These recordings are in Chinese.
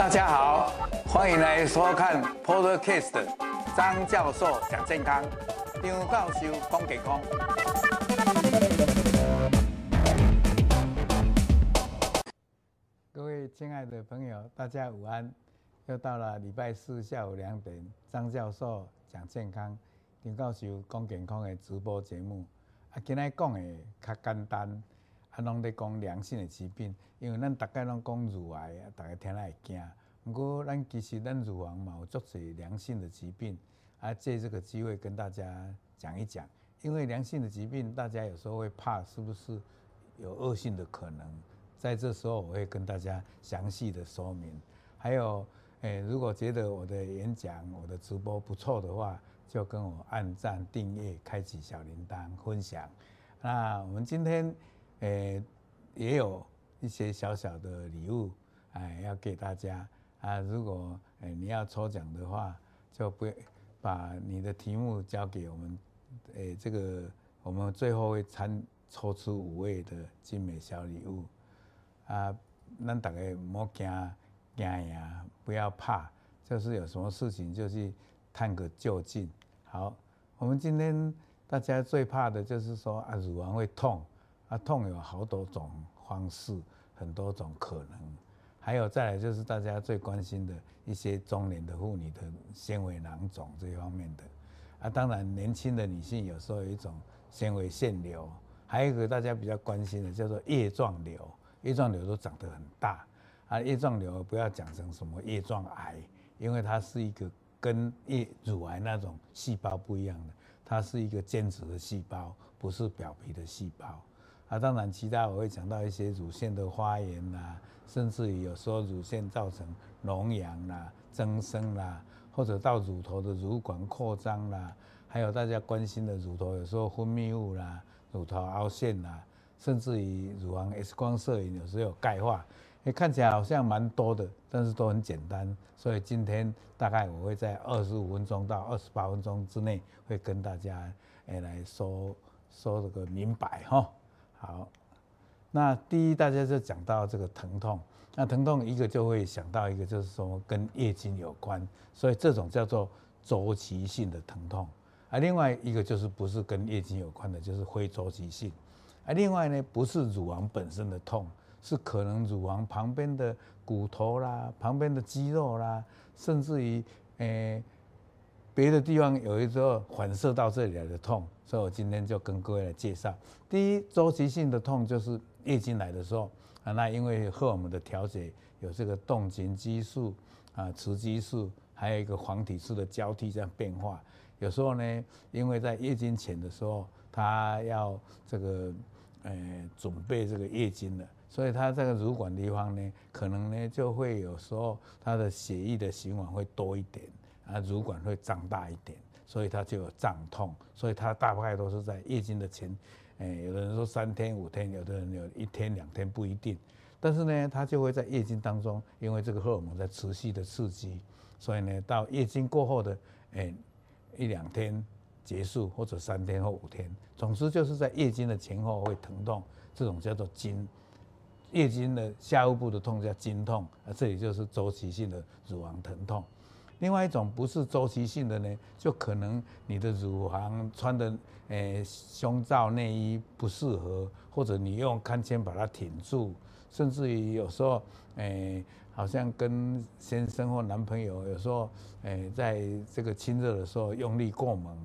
大家好，欢迎来收看 Podcast 张教授讲健康，张教授讲健康。各位亲爱的朋友，大家午安！又到了礼拜四下午两点，张教授讲健康，张教授讲健康的直播节目。啊，今天讲的较简单。啊，拢在讲良性的疾病，因为咱大概拢讲乳癌啊，大家听了会惊。不过，咱其实咱乳房嘛有足侪良性的疾病，啊，借这个机会跟大家讲一讲。因为良性的疾病，大家有时候会怕是不是有恶性的可能，在这时候我会跟大家详细的说明。还有，诶、如果觉得我的演讲、我的直播不错的话，就跟我按赞、订阅、开启小铃铛、分享。那我们今天。诶、也有一些小小的礼物，哎，要给大家啊。如果诶、你要抽奖的话，就不要把你的题目交给我们，诶、这个我们最后会参抽出五位的精美小礼物啊。咱大家莫惊惊呀，不要怕，就是有什么事情就去探个究竟。好，我们今天大家最怕的就是说啊，乳房会痛。啊，痛有好多种方式，很多种可能，还有再来就是大家最关心的一些中年的妇女的纤维囊肿这方面的，啊，当然年轻的女性有时候有一种纤维腺瘤，还有一个大家比较关心的叫做叶状瘤，叶状瘤都长得很大，啊，叶状瘤不要讲成什么叶状癌，因为它是一个跟叶乳癌那种细胞不一样的，它是一个间质的细胞，不是表皮的细胞。啊，当然，其他我会讲到一些乳腺的发炎啦，甚至于有时候乳腺造成脓疡啦、增生啦，或者到乳头的乳管扩张啦，还有大家关心的乳头有时候分泌物啦、乳头凹陷啦，甚至于乳房 X 光摄影有时候有钙化，诶，看起来好像蛮多的，但是都很简单。所以今天大概我会在二十五分钟到二十八分钟之内，会跟大家诶来说说这个明白哈。好，那第一大家就讲到这个疼痛，那疼痛一个就会想到一个就是说跟月经有关，所以这种叫做周期性的疼痛，啊，另外一个就是不是跟月经有关的，就是非周期性，啊，另外呢不是乳房本身的痛，是可能乳房旁边的骨头啦、旁边的肌肉啦，甚至于诶。别的地方有一时候反射到这里来的痛，所以我今天就跟各位来介绍。第一，周期性的痛就是月经来的时候啊，那因为荷尔蒙的调节有这个动情激素啊、雌激素，还有一个黄体素的交替这样变化。有时候呢，因为在月经前的时候，他要这个呃准备这个月经了，所以他这个乳管地方呢，可能呢就会有时候他的血液的循环会多一点。啊，乳管会胀大一点，所以它就有胀痛，所以它大概都是在月经的前，诶，有的人说三天五天，有的人有一天两天不一定，但是呢，它就会在月经当中，因为这个荷尔蒙在持续的刺激，所以呢，到月经过后的诶一两天结束，或者三天或五天，总之就是在月经的前后会疼痛，这种叫做经，月经的下腹部的痛叫经痛，啊，这里就是周期性的乳房疼痛。另外一种不是周期性的呢，就可能你的乳房穿的诶胸罩内衣不适合，或者你用看铅把它挺住，甚至于有时候诶好像跟先生或男朋友有时候诶在这个亲热的时候用力过猛，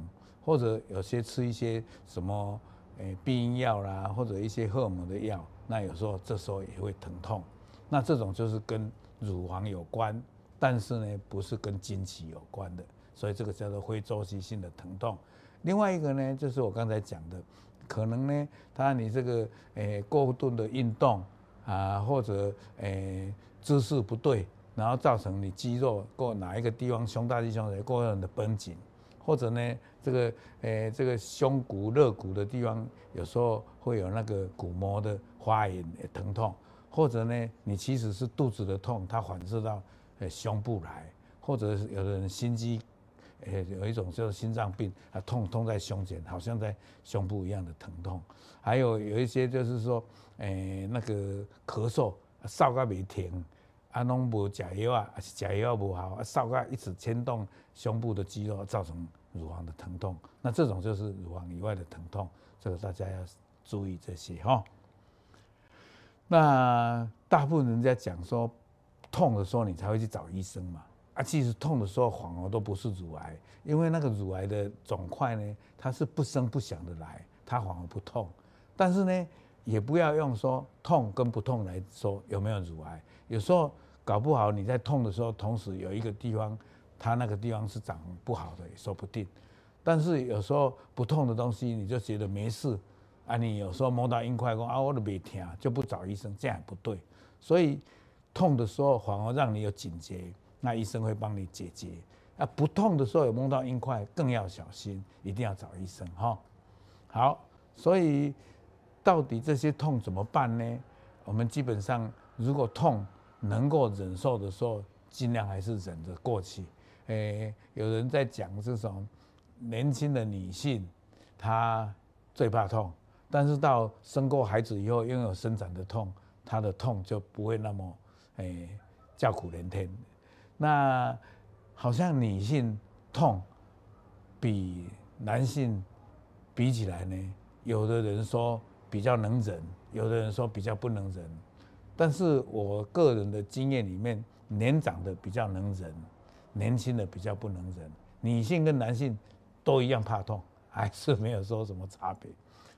或者有些吃一些什么诶避孕药啦，或者一些荷尔蒙的药，那有时候这时候也会疼痛，那这种就是跟乳房有关。但是呢，不是跟经期有关的，所以这个叫做非周期性的疼痛。另外一个呢，就是我刚才讲的，可能呢，他你这个诶过度的运动啊，或者诶姿势不对，然后造成你肌肉过哪一个地方胸大肌胸小过分的绷紧，或者呢，这个诶这个胸骨肋骨的地方有时候会有那个骨膜的发炎疼痛，或者呢，你其实是肚子的痛，它反射到。诶，胸部来，或者是有的人心肌，诶，有一种叫做心脏病，啊，痛痛在胸前，好像在胸部一样的疼痛。还有有一些就是说，诶，那个咳嗽，嗽个没停，啊，拢无食药啊，还是食药无效啊，烧个一直牵动胸部的肌肉，造成乳房的疼痛。那这种就是乳房以外的疼痛，这个大家要注意这些哈。那大部分人家讲说，痛的时候你才会去找医生嘛。啊，其实痛的时候反而都不是乳癌，因为那个乳癌的肿块呢，它是不声不响的来，它反而不痛。但是呢，也不要用说痛跟不痛来说有没有乳癌。有时候搞不好你在痛的时候，同时有一个地方，它那个地方是长不好的，也说不定。但是有时候不痛的东西，你就觉得没事啊。你有时候摸到硬块，说啊，我都没疼，就不找医生，这样也不对。所以痛的时候反而让你有警觉。那医生会帮你解决啊，不痛的时候有摸到硬块，更要小心，一定要找医生哈。好，所以到底这些痛怎么办呢？我们基本上如果痛能够忍受的时候，尽量还是忍着过去。诶，有人在讲这种年轻的女性，她最怕痛，但是到生过孩子以后，拥有生产的痛，她的痛就不会那么诶叫苦连天。那好像女性痛比男性比起来呢，有的人说比较能忍，有的人说比较不能忍。但是我个人的经验里面，年长的比较能忍，年轻的比较不能忍。女性跟男性都一样怕痛，还是没有说什么差别。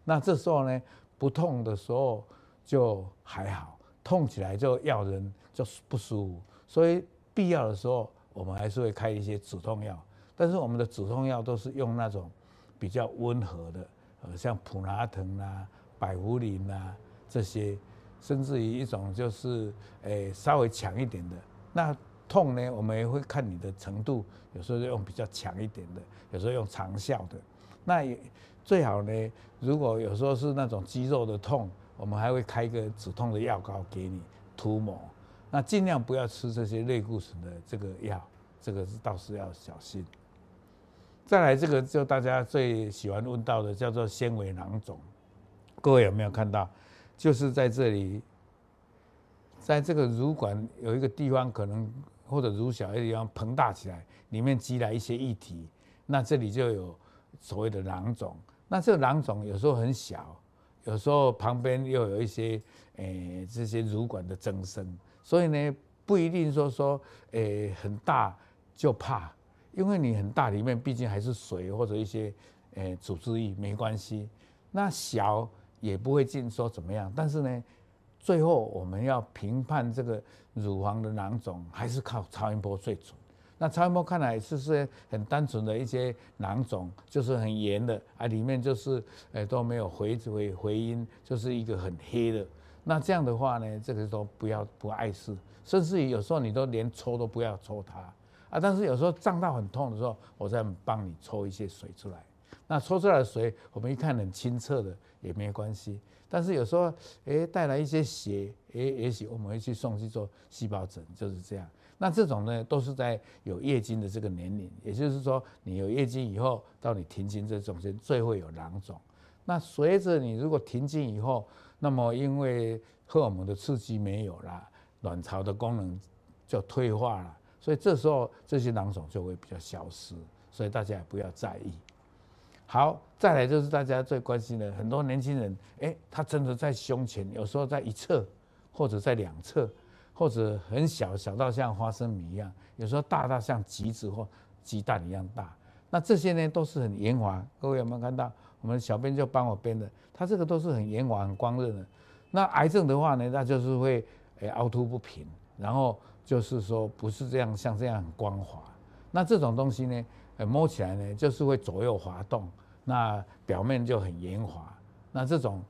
那这时候呢，不痛的时候就还好，痛起来就要人就不舒服，所以。必要的时候，我们还是会开一些止痛药，但是我们的止痛药都是用那种比较温和的，呃，像普拿疼啊、百福林啊这些，甚至于一种就是诶稍微强一点的。那痛呢，我们也会看你的程度，有时候用比较强一点的，有时候用长效的。那也最好呢，如果有时候是那种肌肉的痛，我们还会开一个止痛的药膏给你涂抹。那尽量不要吃这些类固醇的这个药，这个是倒是要小心。再来这个就大家最喜欢问到的叫做纤维囊肿，各位有没有看到？就是在这里，在这个乳管有一个地方可能或者乳小的地方膨大起来，里面积来一些液体，那这里就有所谓的囊肿。那这个囊肿有时候很小，有时候旁边又有一些诶、这些乳管的增生。所以呢，不一定说说，诶很大就怕，因为你很大里面毕竟还是水或者一些，诶组织液没关系。那小也不会进说怎么样，但是呢，最后我们要评判这个乳房的囊肿，还是靠超音波最准。那超音波看来是是很单纯的一些囊肿，就是很圆的啊，里面就是诶都没有回回回音，就是一个很黑的。那这样的话呢，这个时候不要不碍事，甚至于有时候你都连抽都不要抽它啊。但是有时候胀到很痛的时候，我再帮你抽一些水出来。那抽出来的水，我们一看很清澈的也没关系。但是有时候诶带来一些血，诶也许我们会去送去做细胞诊，就是这样。那这种呢，都是在有月经的这个年龄，也就是说你有月经以后到你停经这中间最会有囊肿。那随着你如果停经以后，那么，因为荷尔蒙的刺激没有了，卵巢的功能就退化了，所以这时候这些囊肿就会比较消失，所以大家也不要在意。好，再来就是大家最关心的，很多年轻人，哎，他真的在胸前，有时候在一侧，或者在两侧，或者很小小到像花生米一样，有时候大到像橘子或鸡蛋一样大。那这些呢，都是很圆滑，各位有没有看到？我们小编就帮我编的，它这个都是很圆滑、很光润的。那癌症的话呢，那就是会诶凹凸不平，然后就是说不是这样，像这样很光滑。那这种东西呢，摸起来呢就是会左右滑动，那表面就很圆滑。那这种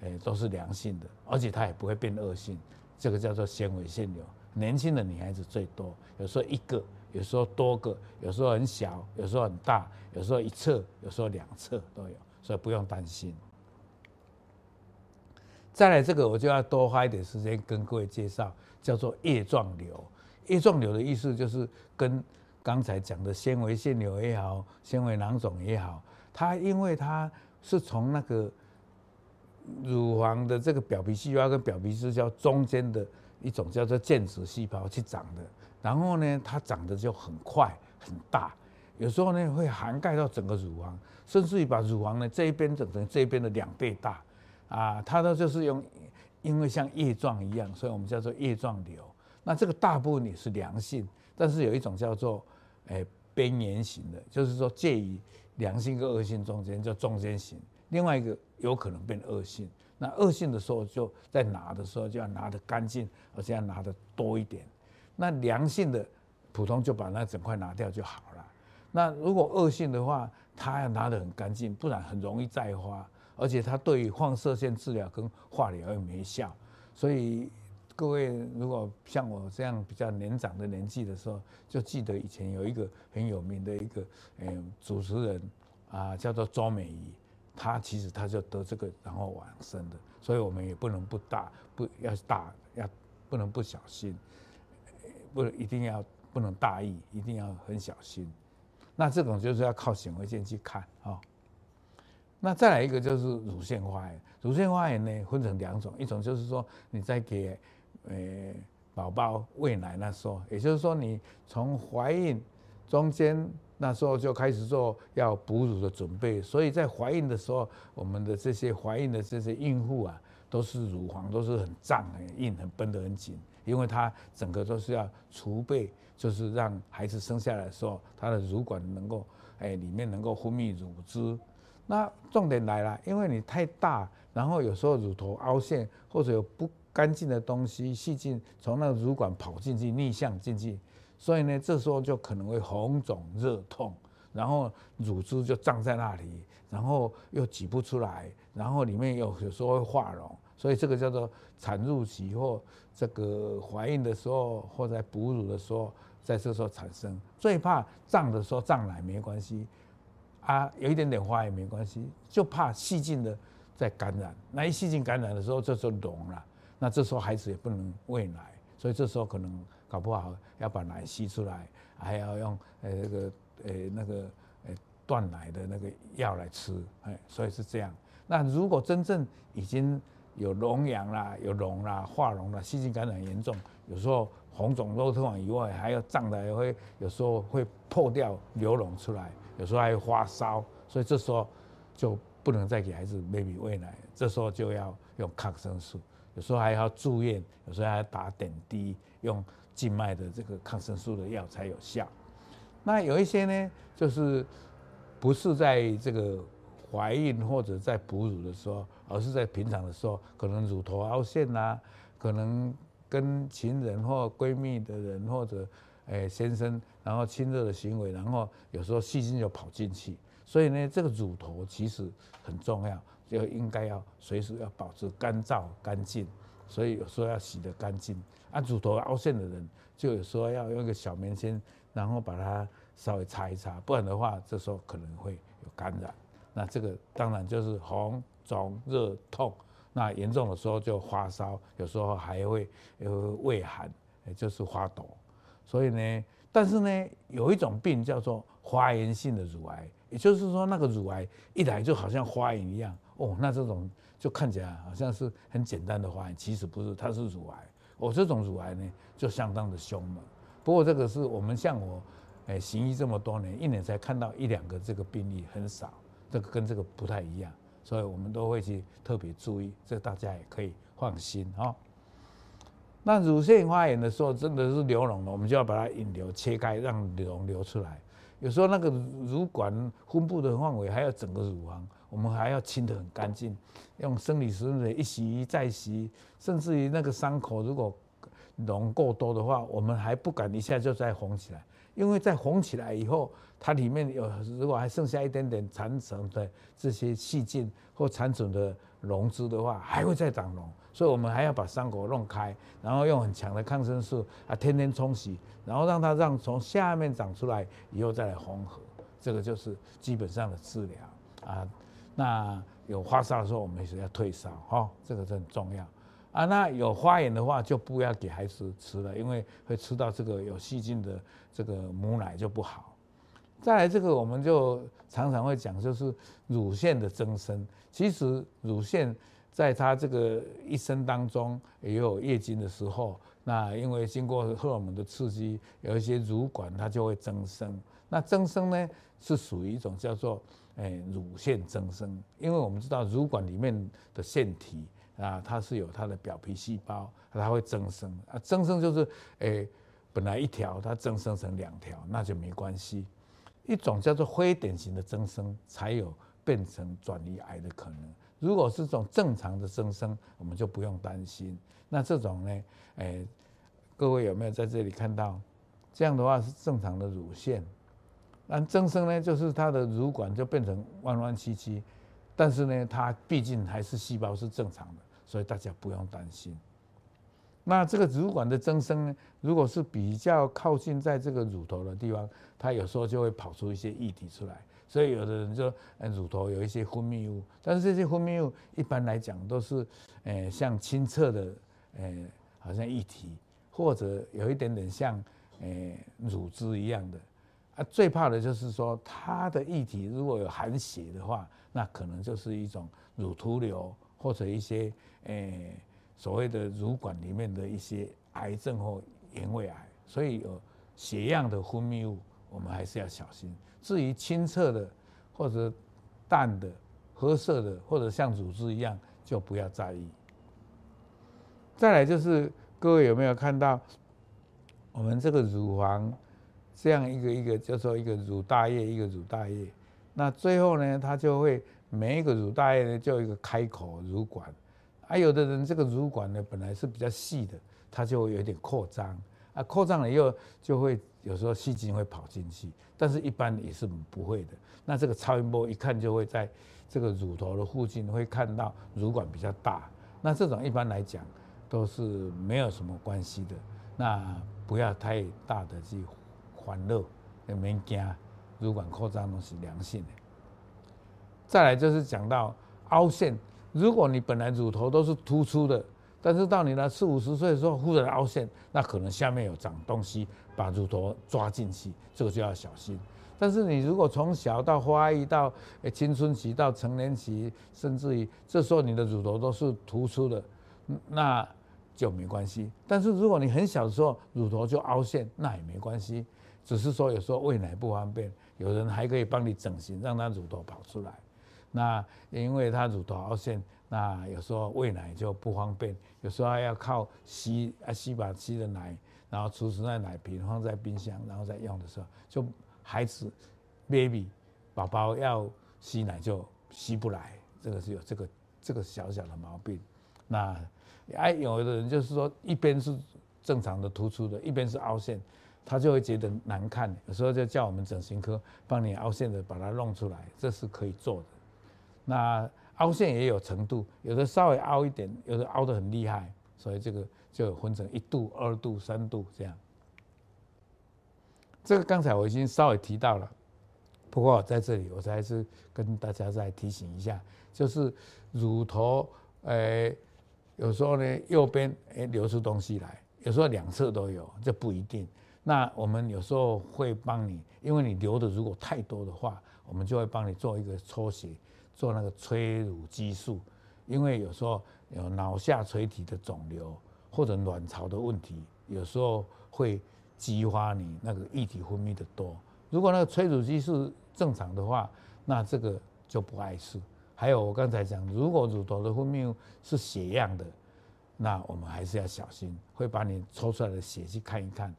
诶都是良性的，而且它也不会变恶性。这个叫做纤维腺瘤，年轻的女孩子最多，有时候一个。有时候多个，有时候很小，有时候很大，有时候一侧，有时候两侧都有，所以不用担心。再来这个，我就要多花一点时间跟各位介绍，叫做叶状瘤。叶状瘤的意思就是跟刚才讲的纤维腺瘤也好，纤维囊肿也好，它因为它是从那个乳房的这个表皮细胞跟表皮是叫中间的一种叫做间质细胞去长的，然后呢，它长得就很快很大，有时候呢会涵盖到整个乳房，甚至于把乳房呢这一边整成这一边的两倍大，啊，它呢就是用，因为像叶状一样，所以我们叫做叶状瘤。那这个大部分也是良性，但是有一种叫做，诶边缘型的，就是说介于良性跟恶性中间，叫中间型。另外一个有可能变恶性，那恶性的时候就在拿的时候就要拿得干净，而且要拿得多一点。那良性的普通就把那整块拿掉就好了。那如果恶性的话，它要拿得很干净，不然很容易再发，而且它对于放射线治疗跟化疗又没效，所以。各位，如果像我这样比较年长的年纪的时候，就记得以前有一个很有名的一个嗯主持人啊，叫做周美仪，他其实他就得这个然后往生的，所以我们也不能不大不要大要不能不小心，不一定要不能大意，一定要很小心。那这种就是要靠显微镜去看啊。那再来一个就是乳腺化癌，乳腺化癌呢分成两种，一种就是说你在给呃，宝宝喂奶那时候，也就是说，你从怀孕中间那时候就开始做要哺乳的准备，所以在怀孕的时候，我们的这些怀孕的这些孕妇啊，都是乳房都是很胀、很硬、很绷得很紧，因为它整个都是要储备，就是让孩子生下来的时候，它的乳管能够哎里面能够分泌乳汁。那重点来了，因为你太大，然后有时候乳头凹陷或者有不干净的东西、细菌从那个乳管跑进去、逆向进去，所以呢，这时候就可能会红肿、热痛，然后乳汁就胀在那里，然后又挤不出来，然后里面有有时候会化脓，所以这个叫做产褥期或这个怀孕的时候或者哺乳的时候，在这时候产生。最怕胀的时候胀奶没关系，啊，有一点点花也没关系，就怕细菌的在感染。那一细菌感染的时候，这就脓了。那这时候孩子也不能喂奶，所以这时候可能搞不好要把奶吸出来，还要用呃那个呃那个呃断奶的那个药来吃，哎，所以是这样。那如果真正已经有脓疡啦、有脓啦、化脓啦、细菌感染严重，有时候红肿肉痛以外，还要胀的，也会有时候会破掉流脓出来，有时候还会发烧，所以这时候就不能再给孩子 baby 喂奶，这时候就要用抗生素。有时候还要住院，有时候还要打点滴，用静脉的这个抗生素的药才有效。那有一些呢，就是不是在这个怀孕或者在哺乳的时候，而是在平常的时候，可能乳头凹陷呐、啊，可能跟情人或闺蜜的人或者诶先生，然后亲热的行为，然后有时候细菌就跑进去，所以呢，这个乳头其实很重要。就应该要随时要保持干燥干净，所以有时候要洗得干净。啊，乳头凹陷的人，就有时候要用个小棉签，然后把它稍微擦一擦，不然的话，这时候可能会有感染。那这个当然就是红肿热痛，那严重的时候就发烧，有时候还会有畏寒，也就是发抖。所以呢，但是呢，有一种病叫做发炎性的乳癌，也就是说那个乳癌一来就好像发炎一样。哦，那这种就看起来好像是很简单的发炎，其实不是，它是乳癌。哦，这种乳癌呢，就相当的凶猛。不过这个是我们像我，哎，行医这么多年，一年才看到一两个这个病例，很少。这个跟这个不太一样，所以我们都会去特别注意，这大家也可以放心哦。那乳腺发炎的时候，真的是流脓了，我们就要把它引流切开，让脓流出来。有时候那个乳管分布的范围，还有整个乳房。我们还要清得很干净，用生理食水一洗再洗，甚至于那个伤口如果脓够多的话，我们还不敢一下就再缝起来，因为在缝起来以后，它里面有如果还剩下一点点残存的这些细菌或残存的脓汁的话，还会再长脓，所以我们还要把伤口弄开，然后用很强的抗生素啊，天天冲洗，然后让它让从下面长出来以后再来缝合，这个就是基本上的治疗啊。那有发烧的时候，我们也是要退烧，哈，这个是很重要啊。那有发炎的话，就不要给孩子吃了，因为会吃到这个有细菌的这个母奶就不好。再来，这个我们就常常会讲，就是乳腺的增生。其实乳腺在他这个一生当中也有月经的时候，那因为经过荷尔蒙的刺激，有一些乳管它就会增生。那增生呢是属于一种叫做诶乳腺增生，因为我们知道乳管里面的腺体啊，它是有它的表皮细胞，它会增生啊，增生就是诶本来一条它增生成两条，那就没关系。一种叫做非典型的增生，才有变成转移癌的可能。如果是这种正常的增生，我们就不用担心。那这种呢？诶，各位有没有在这里看到？这样的话是正常的乳腺。那增生呢，就是它的乳管就变成弯弯曲曲，但是呢，它毕竟还是细胞是正常的，所以大家不用担心。那这个乳管的增生呢，如果是比较靠近在这个乳头的地方，它有时候就会跑出一些液体出来。所以有的人就，乳头有一些分泌物，但是这些分泌物一般来讲都是，诶，像清澈的，诶，好像液体，或者有一点点像，诶，乳汁一样的。啊，最怕的就是说它的液体如果有含血的话，那可能就是一种乳突瘤，或者一些，诶，所谓的乳管里面的一些癌症或原位癌。所以有血样的分泌物，我们还是要小心。至于清澈的，或者淡的、褐色的，或者像乳汁一样，就不要在意。再来就是各位有没有看到，我们这个乳房这样一个一个叫做一个乳大叶，一个乳大叶，那最后呢，它就会每一个乳大叶呢就有一个开口乳管，啊，有的人这个乳管呢本来是比较细的，它就会有点扩张。啊，扩张了以后就会有时候细菌会跑进去，但是一般也是不会的。那这个超音波一看就会在这个乳头的附近会看到乳管比较大，那这种一般来讲都是没有什么关系的。那不要太大的去烦恼，也免惊，乳管扩张都是良性的。再来就是讲到凹陷，如果你本来乳头都是突出的。但是到你呢四五十岁的时候，忽然凹陷，那可能下面有长东西把乳头抓进去，这个就要小心。但是你如果从小到发育到青春期到成年期，甚至于这时候你的乳头都是突出的，那就没关系。但是如果你很小的时候乳头就凹陷，那也没关系，只是说有时候喂奶不方便，有人还可以帮你整形，让它乳头跑出来。那因为它乳头凹陷。那有时候喂奶就不方便，有时候还要靠吸啊吸把吸的奶，然后储存在奶瓶，放在冰箱，然后再用的时候，就孩子 baby 宝宝要吸奶就吸不来，这个是有这个这个小小的毛病。那哎，有的人就是说一边是正常的突出的，一边是凹陷，他就会觉得难看，有时候就叫我们整形科帮你凹陷的把它弄出来，这是可以做的。那。凹陷也有程度，有的稍微凹一点，有的凹得很厉害，所以这个就分成一度、二度、三度这样。这个刚才我已经稍微提到了，不过在这里我还是跟大家再提醒一下，就是乳头，诶，有时候呢右边诶流出东西来，有时候两侧都有，这不一定。那我们有时候会帮你，因为你流的如果太多的话，我们就会帮你做一个抽血。做那个催乳激素，因为有时候有脑下垂体的肿瘤或者卵巢的问题，有时候会激发你那个液体分泌的多。如果那个催乳激素正常的话，那这个就不碍事。还有我刚才讲，如果乳头的分泌是血样的，那我们还是要小心，会把你抽出来的血去看一看，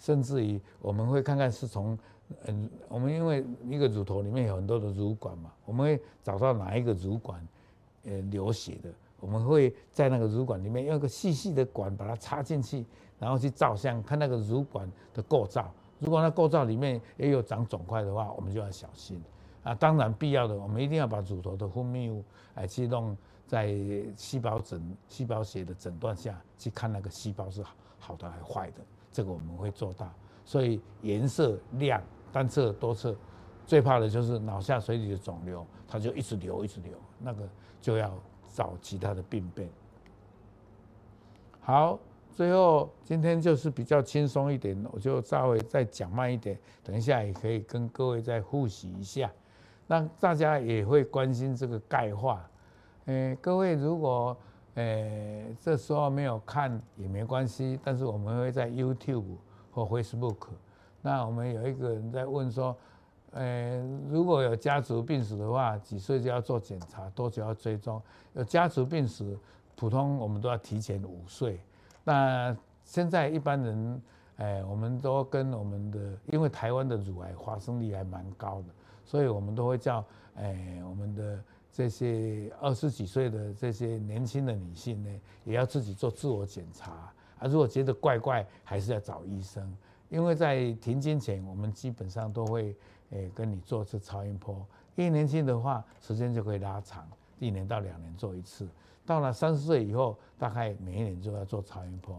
甚至于我们会看看是从。嗯，我们因为一个乳头里面有很多的乳管嘛，我们会找到哪一个乳管，呃，流血的，我们会在那个乳管里面用一个细细的管把它插进去，然后去照相看那个乳管的构造。如果那构造里面也有长肿块的话，我们就要小心啊。当然必要的，我们一定要把乳头的分泌物来去弄在细胞诊、细胞学的诊断下去看那个细胞是好的还是坏的，这个我们会做到。所以颜色亮。单侧、多侧，最怕的就是脑下垂体的肿瘤，它就一直流，一直流，那个就要找其他的病变。好，最后今天就是比较轻松一点，我就稍微再讲慢一点，等一下也可以跟各位再复习一下，那大家也会关心这个钙化。诶，各位如果诶这时候没有看也没关系，但是我们会在 YouTube 或 Facebook。那我们有一个人在问说，诶，如果有家族病史的话，几岁就要做检查，多久要追踪？有家族病史，普通我们都要提前五岁。那现在一般人，诶，我们都跟我们的，因为台湾的乳癌发生率还蛮高的，所以我们都会叫，诶，我们的。这些二十几岁的这些年轻的女性呢，也要自己做自我检查啊。如果觉得怪怪，还是要找医生。因为在停经前，我们基本上都会诶跟你做次超音波。因为年轻的话，时间就可以拉长，一年到两年做一次。到了三十岁以后，大概每一年就要做超音波。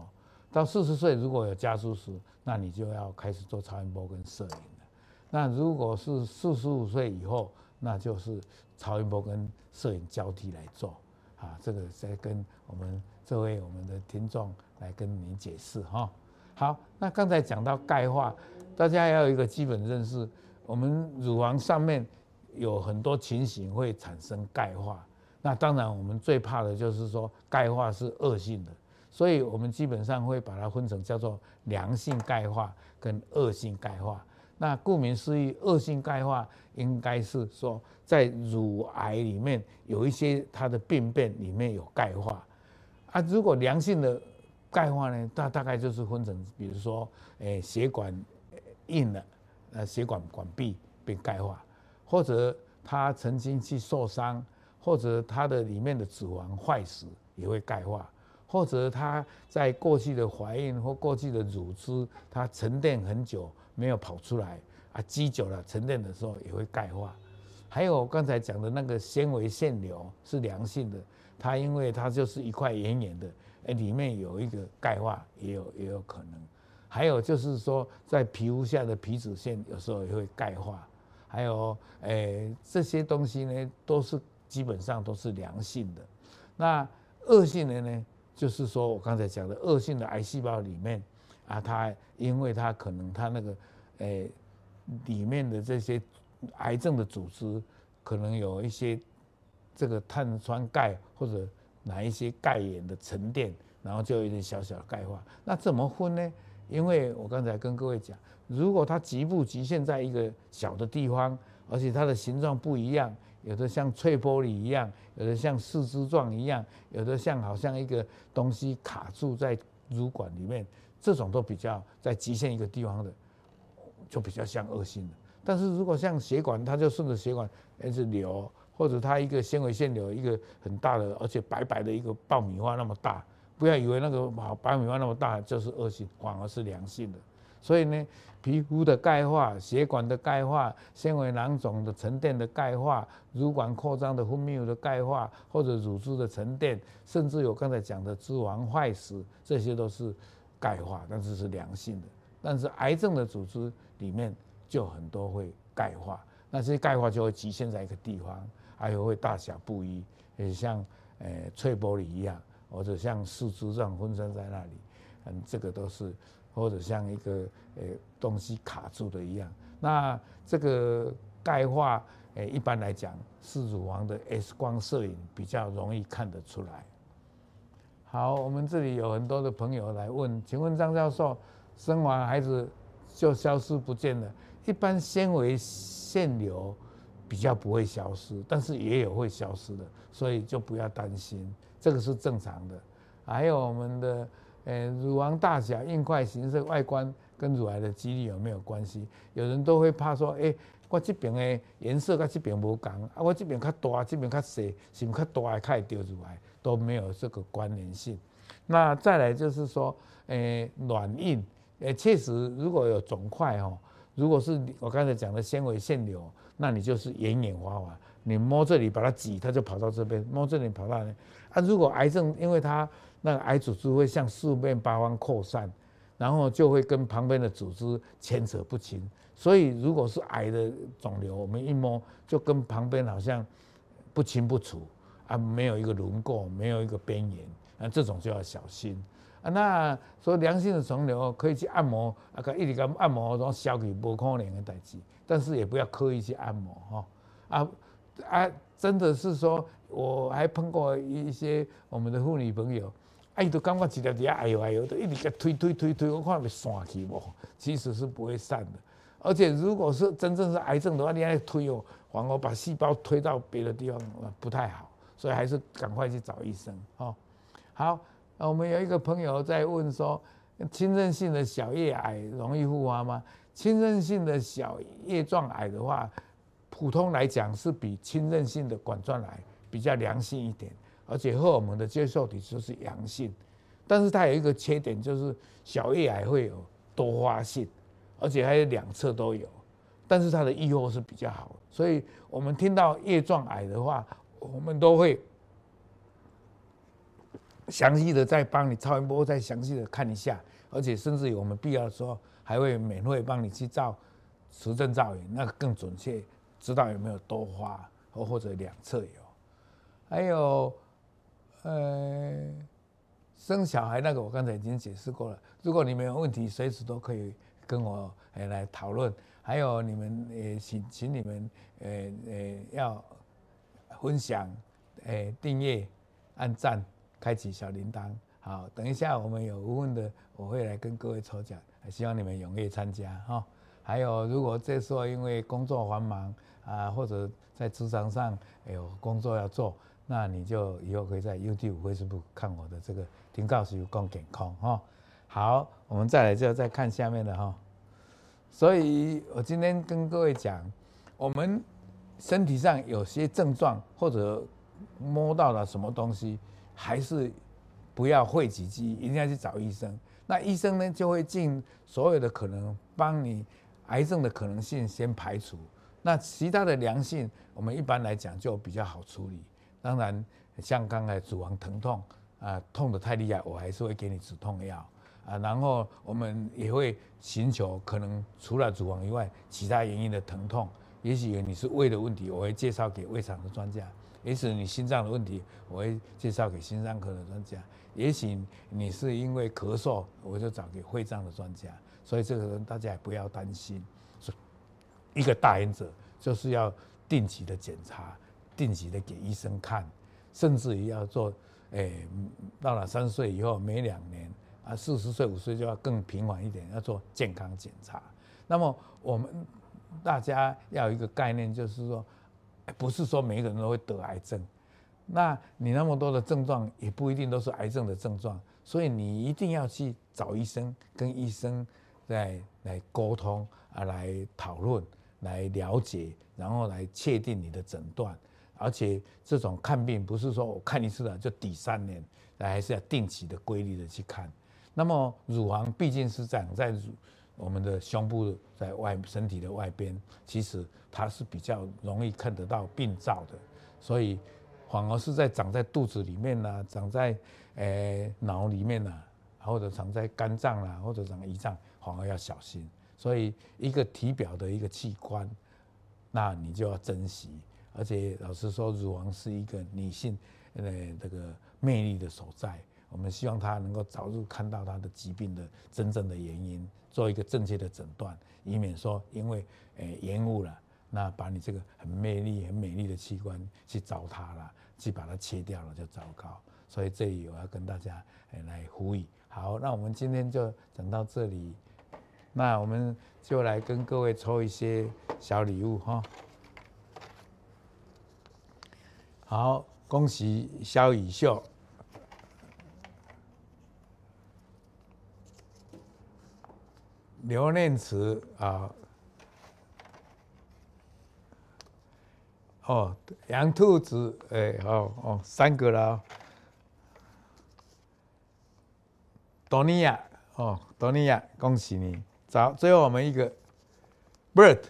到四十岁如果有家族史，那你就要开始做超音波跟摄影了。那如果是四十五岁以后，那就是超音波跟摄影交替来做，啊，这个再跟我们这位我们的听众来跟您解释哈。好，那刚才讲到钙化，大家要有一个基本认识，我们乳房上面有很多情形会产生钙化，那当然我们最怕的就是说钙化是恶性的，所以我们基本上会把它分成叫做良性钙化跟恶性钙化。那顾名思义，恶性钙化应该是说，在乳癌里面有一些它的病变里面有钙化啊。如果良性的钙化呢，大大概就是分成，比如说，诶，血管硬了，呃，血管管壁被钙化，或者它曾经去受伤，或者它的里面的脂肪坏死也会钙化，或者它在过去的怀孕或过去的乳汁它沉淀很久。没有跑出来啊，积久了沉淀的时候也会钙化。还有刚才讲的那个纤维腺瘤是良性的，它因为它就是一块圆圆的，哎，里面有一个钙化也有也有可能。还有就是说，在皮肤下的皮脂腺有时候也会钙化。还有哎，这些东西呢，都是基本上都是良性的。那恶性的呢，就是说我刚才讲的恶性的癌细胞里面。啊，它因为它可能它那个，诶、里面的这些癌症的组织，可能有一些这个碳酸钙或者哪一些钙盐的沉淀，然后就有点小小的钙化。那怎么分呢？因为我刚才跟各位讲，如果它局部局限在一个小的地方，而且它的形状不一样，有的像脆玻璃一样，有的像四肢状一样，有的像好像一个东西卡住在乳管里面。这种都比较在局限一个地方的，就比较像恶性的。但是如果像血管，它就顺着血管一直流，或者它一个纤维腺瘤，一个很大的，而且白白的一个爆米花那么大，不要以为那个爆米花那么大就是恶性，反而是良性的。所以呢，皮肤的钙化、血管的钙化、纤维囊肿的沉淀的钙化、乳管扩张的分泌物的钙化，或者乳汁的沉淀，甚至有刚才讲的脂肪坏死，这些都是。钙化，但是是良性的，但是癌症的组织里面就很多会钙化，那这些钙化就会局限在一个地方，还有会大小不一，也像诶脆玻璃一样，或者像树枝这样分散在那里，嗯，这个都是，或者像一个诶东西卡住的一样。那这个钙化诶一般来讲是乳房的 X 光摄影比较容易看得出来。好，我们这里有很多的朋友来问，请问张教授，生完孩子就消失不见了？一般纤维腺瘤比较不会消失，但是也有会消失的，所以就不要担心，这个是正常的。还有我们的呃乳房大小、硬块、形式、外观跟乳癌的几率有没有关系？有人都会怕说，哎，我这边的颜色跟这边不同，啊，我这边较大，这边较细，是不是较大的较会得乳癌？都没有这个关联性。那再来就是说，诶，软硬，诶，确实如果有肿块哦，如果是我刚才讲的纤维腺瘤，那你就是圆圆滑滑，你摸这里把它挤，它就跑到这边；摸这里跑到那。啊，如果癌症，因为它那个癌组织会向四面八方扩散，然后就会跟旁边的组织牵扯不清。所以如果是癌的肿瘤，我们一摸就跟旁边好像不清不楚。啊，没有一个轮廓，没有一个边缘，啊，这种就要小心啊。那说良性的肿瘤可以去按摩，啊，一直按按摩，然后消去不可能的代志，但是也不要刻意去按摩哈。啊啊，真的是说我还碰过一些我们的妇女朋友，哎，都感觉一条条哎呦哎呦，都一直在推推推推，我看会散去不？其实是不会散的。而且如果是真正是癌症的话，你还推哦，反而把细胞推到别的地方，不太好。所以还是赶快去找医生哦。好，我们有一个朋友在问说，侵入性的小叶癌容易复发吗？侵入性的小叶状癌的话，普通来讲是比侵入性的管状癌比较良性一点，而且荷尔蒙的接受体就是阳性。但是它有一个缺点，就是小叶癌会有多发性，而且还有两侧都有。但是它的预后是比较好，所以我们听到叶状癌的话，我们都会详细的再帮你超音波，再详细的看一下，而且甚至于我们必要的时候还会免费帮你去照磁振造影，那个更准确，知道有没有多发或或者两侧有。还有，呃，生小孩那个我刚才已经解释过了。如果你们有问题，随时都可以跟我来讨论。还有你们呃请请你们呃呃要。分享，诶，订阅，按赞，开启小铃铛。好，等一下我们有疑问的，我会来跟各位抽奖，希望你们踊跃参加哈。还有，如果这时候因为工作繁忙啊，或者在职场上有工作要做，那你就以后可以在 YouTube、Facebook 看我的这个丁教授讲健康哈。好，我们再来就再看下面的哈。所以我今天跟各位讲，我们。身体上有些症状，或者摸到了什么东西，还是不要讳疾忌医，一定要去找医生。那医生呢，就会尽所有的可能，帮你癌症的可能性先排除。那其他的良性，我们一般来讲就比较好处理。当然，像刚才乳房疼痛啊，痛得太厉害，我还是会给你止痛药啊。然后我们也会寻求可能除了乳房以外，其他原因的疼痛。也许你是胃的问题，我会介绍给胃肠的专家；也许你心脏的问题，我会介绍给心脏科的专家；也许你是因为咳嗽，我就找给肺脏的专家。所以这个人大家也不要担心。一个大原则就是要定期的检查，定期的给医生看，甚至于要做，诶，到了三十岁以后，每两年啊，四十岁、五十岁就要更频繁一点，要做健康检查。那么我们。大家要有一个概念，就是说，不是说每个人都会得癌症。那你那么多的症状，也不一定都是癌症的症状，所以你一定要去找医生，跟医生在来沟通啊，来讨论，来了解，然后来确定你的诊断。而且这种看病不是说我看一次了就抵三年，还是要定期的、规律的去看。那么乳房毕竟是长在乳。我们的胸部在外身体的外边，其实它是比较容易看得到病灶的，所以反而是在长在肚子里面呐，长在诶脑里面呐，或者长在肝脏啦，或者长胰脏，反而要小心。所以一个体表的一个器官，那你就要珍惜。而且老实说，乳房是一个女性呃这个魅力的所在。我们希望他能够早日看到他的疾病的真正的原因。做一个正确的诊断，以免说因为诶延误了，那把你这个很魅力、很美丽的器官去糟蹋了，去把它切掉了就糟糕。所以这里我要跟大家诶来呼吁。好，那我们今天就讲到这里，那我们就来跟各位抽一些小礼物哈。好，恭喜萧宇秀。刘念慈啊，哦，杨兔子，哎，哦哦，三个了，多尼亚，哦，多尼亚，恭喜你，找最后我们一个，Bird，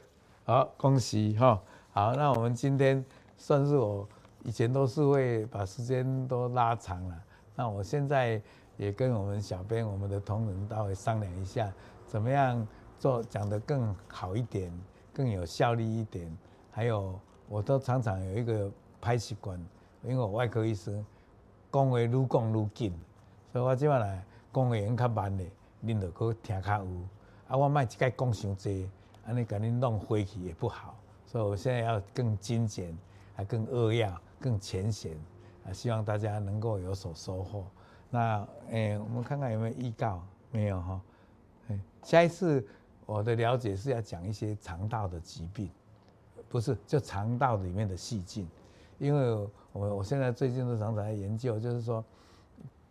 好，恭喜哈，好，那我们今天算是我以前都是会把时间都拉长了，那我现在也跟我们小编、我们的同仁大会商量一下。怎么样做讲得更好一点，更有效率一点？还有，我都常常有一个拍习惯，因为我外科医生讲话愈讲愈紧，所以我即摆来讲话用较慢的，恁就阁听较有。啊，我卖一概讲伤济，安尼甲恁弄回去也不好。所以我现在要更精简，还更扼要，更浅显啊，希望大家能够有所收获。那诶、我们看看有没有预告？没有哈。下一次我的了解是要讲一些肠道的疾病，不是就肠道里面的细菌，因为我我现在最近都常常在研究，就是说。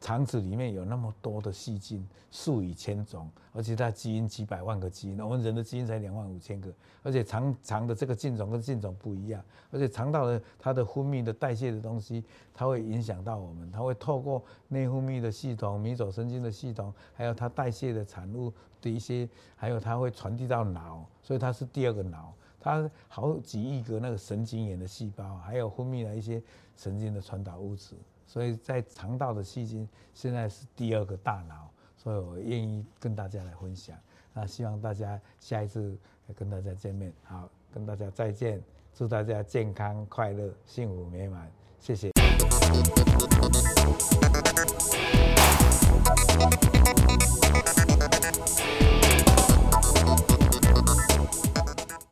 肠子里面有那么多的细菌，数以千种，而且它基因几百万个基因，我们人的基因才两万五千个，而且肠肠的这个菌种跟菌种不一样，而且肠道的它的分泌的代谢的东西，它会影响到我们，它会透过内分泌的系统、迷走神经的系统，还有它代谢的产物的一些，还有它会传递到脑，所以它是第二个脑，它好几亿个那个神经元的细胞，还有分泌了一些神经的传导物质。所以在肠道的细菌现在是第二个大脑，所以我愿意跟大家来分享。那希望大家下一次跟大家见面，好，跟大家再见，祝大家健康快乐、幸福美满，谢谢。